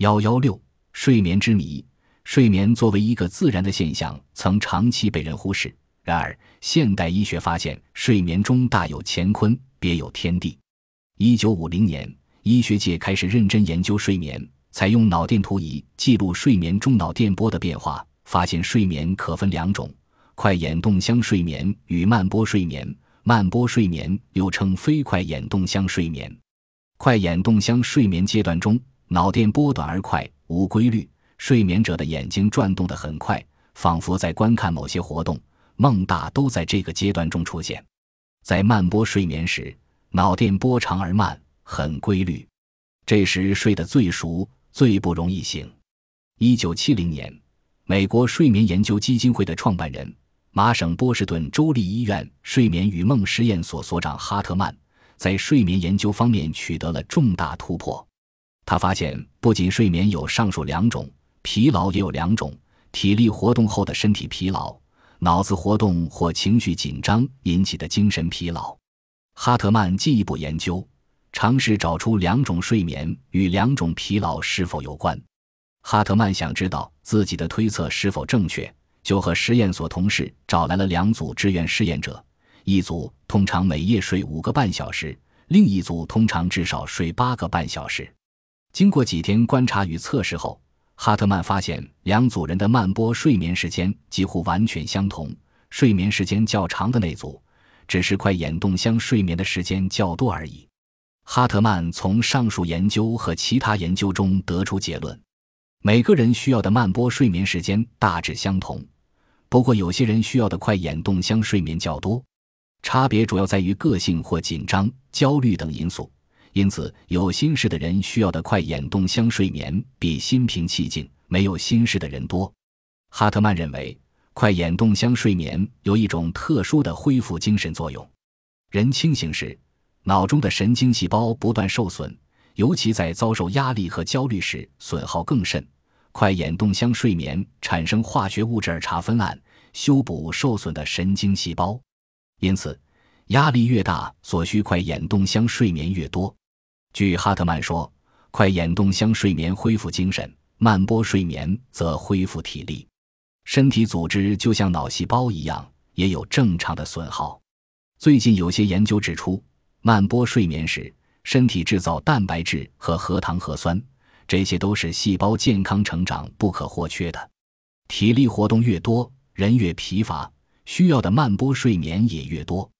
幺幺六睡眠之谜。睡眠作为一个自然的现象，曾长期被人忽视。然而，现代医学发现，睡眠中大有乾坤，别有天地。一九五零年，医学界开始认真研究睡眠，采用脑电图仪记录睡眠中脑电波的变化，发现睡眠可分两种：快眼动箱睡眠与慢波睡眠。慢波睡眠又称非快眼动箱睡眠。快眼动箱睡眠阶段中，脑电波短而快，无规律。睡眠者的眼睛转动得很快，仿佛在观看某些活动。梦大都在这个阶段中出现。在慢波睡眠时，脑电波长而慢，很规律。这时睡得最熟，最不容易醒。一九七零年，美国睡眠研究基金会的创办人、麻省波士顿州立医院睡眠与梦实验所所长哈特曼，在睡眠研究方面取得了重大突破。他发现，不仅睡眠有上述两种。疲劳也有两种：体力活动后的身体疲劳，脑子活动或情绪紧张引起的精神疲劳。哈特曼进一步研究，尝试找出两种睡眠与两种疲劳是否有关。哈特曼想知道自己的推测是否正确，就和实验所同事找来了两组志愿试验者，一组通常每夜睡五个半小时，另一组通常至少睡八个半小时。经过几天观察与测试后。哈特曼发现，两组人的慢波睡眠时间几乎完全相同。睡眠时间较长的那组，只是快眼动箱睡眠的时间较多而已。哈特曼从上述研究和其他研究中得出结论：每个人需要的慢波睡眠时间大致相同，不过有些人需要的快眼动箱睡眠较多。差别主要在于个性或紧张、焦虑等因素。因此，有心事的人需要的快眼动箱睡眠比心平气静、没有心事的人多。哈特曼认为，快眼动箱睡眠有一种特殊的恢复精神作用。人清醒时，脑中的神经细胞不断受损，尤其在遭受压力和焦虑时，损耗更甚。快眼动箱睡眠产生化学物质儿茶酚胺，修补受损的神经细胞。因此，压力越大，所需快眼动箱睡眠越多。据哈特曼说，快眼动箱睡眠恢复精神，慢波睡眠则恢复体力。身体组织就像脑细胞一样，也有正常的损耗。最近有些研究指出，慢波睡眠时，身体制造蛋白质和核糖核酸，这些都是细胞健康成长不可或缺的。体力活动越多，人越疲乏，需要的慢波睡眠也越多。